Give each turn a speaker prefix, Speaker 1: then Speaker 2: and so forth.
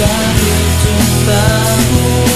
Speaker 1: sabe tentar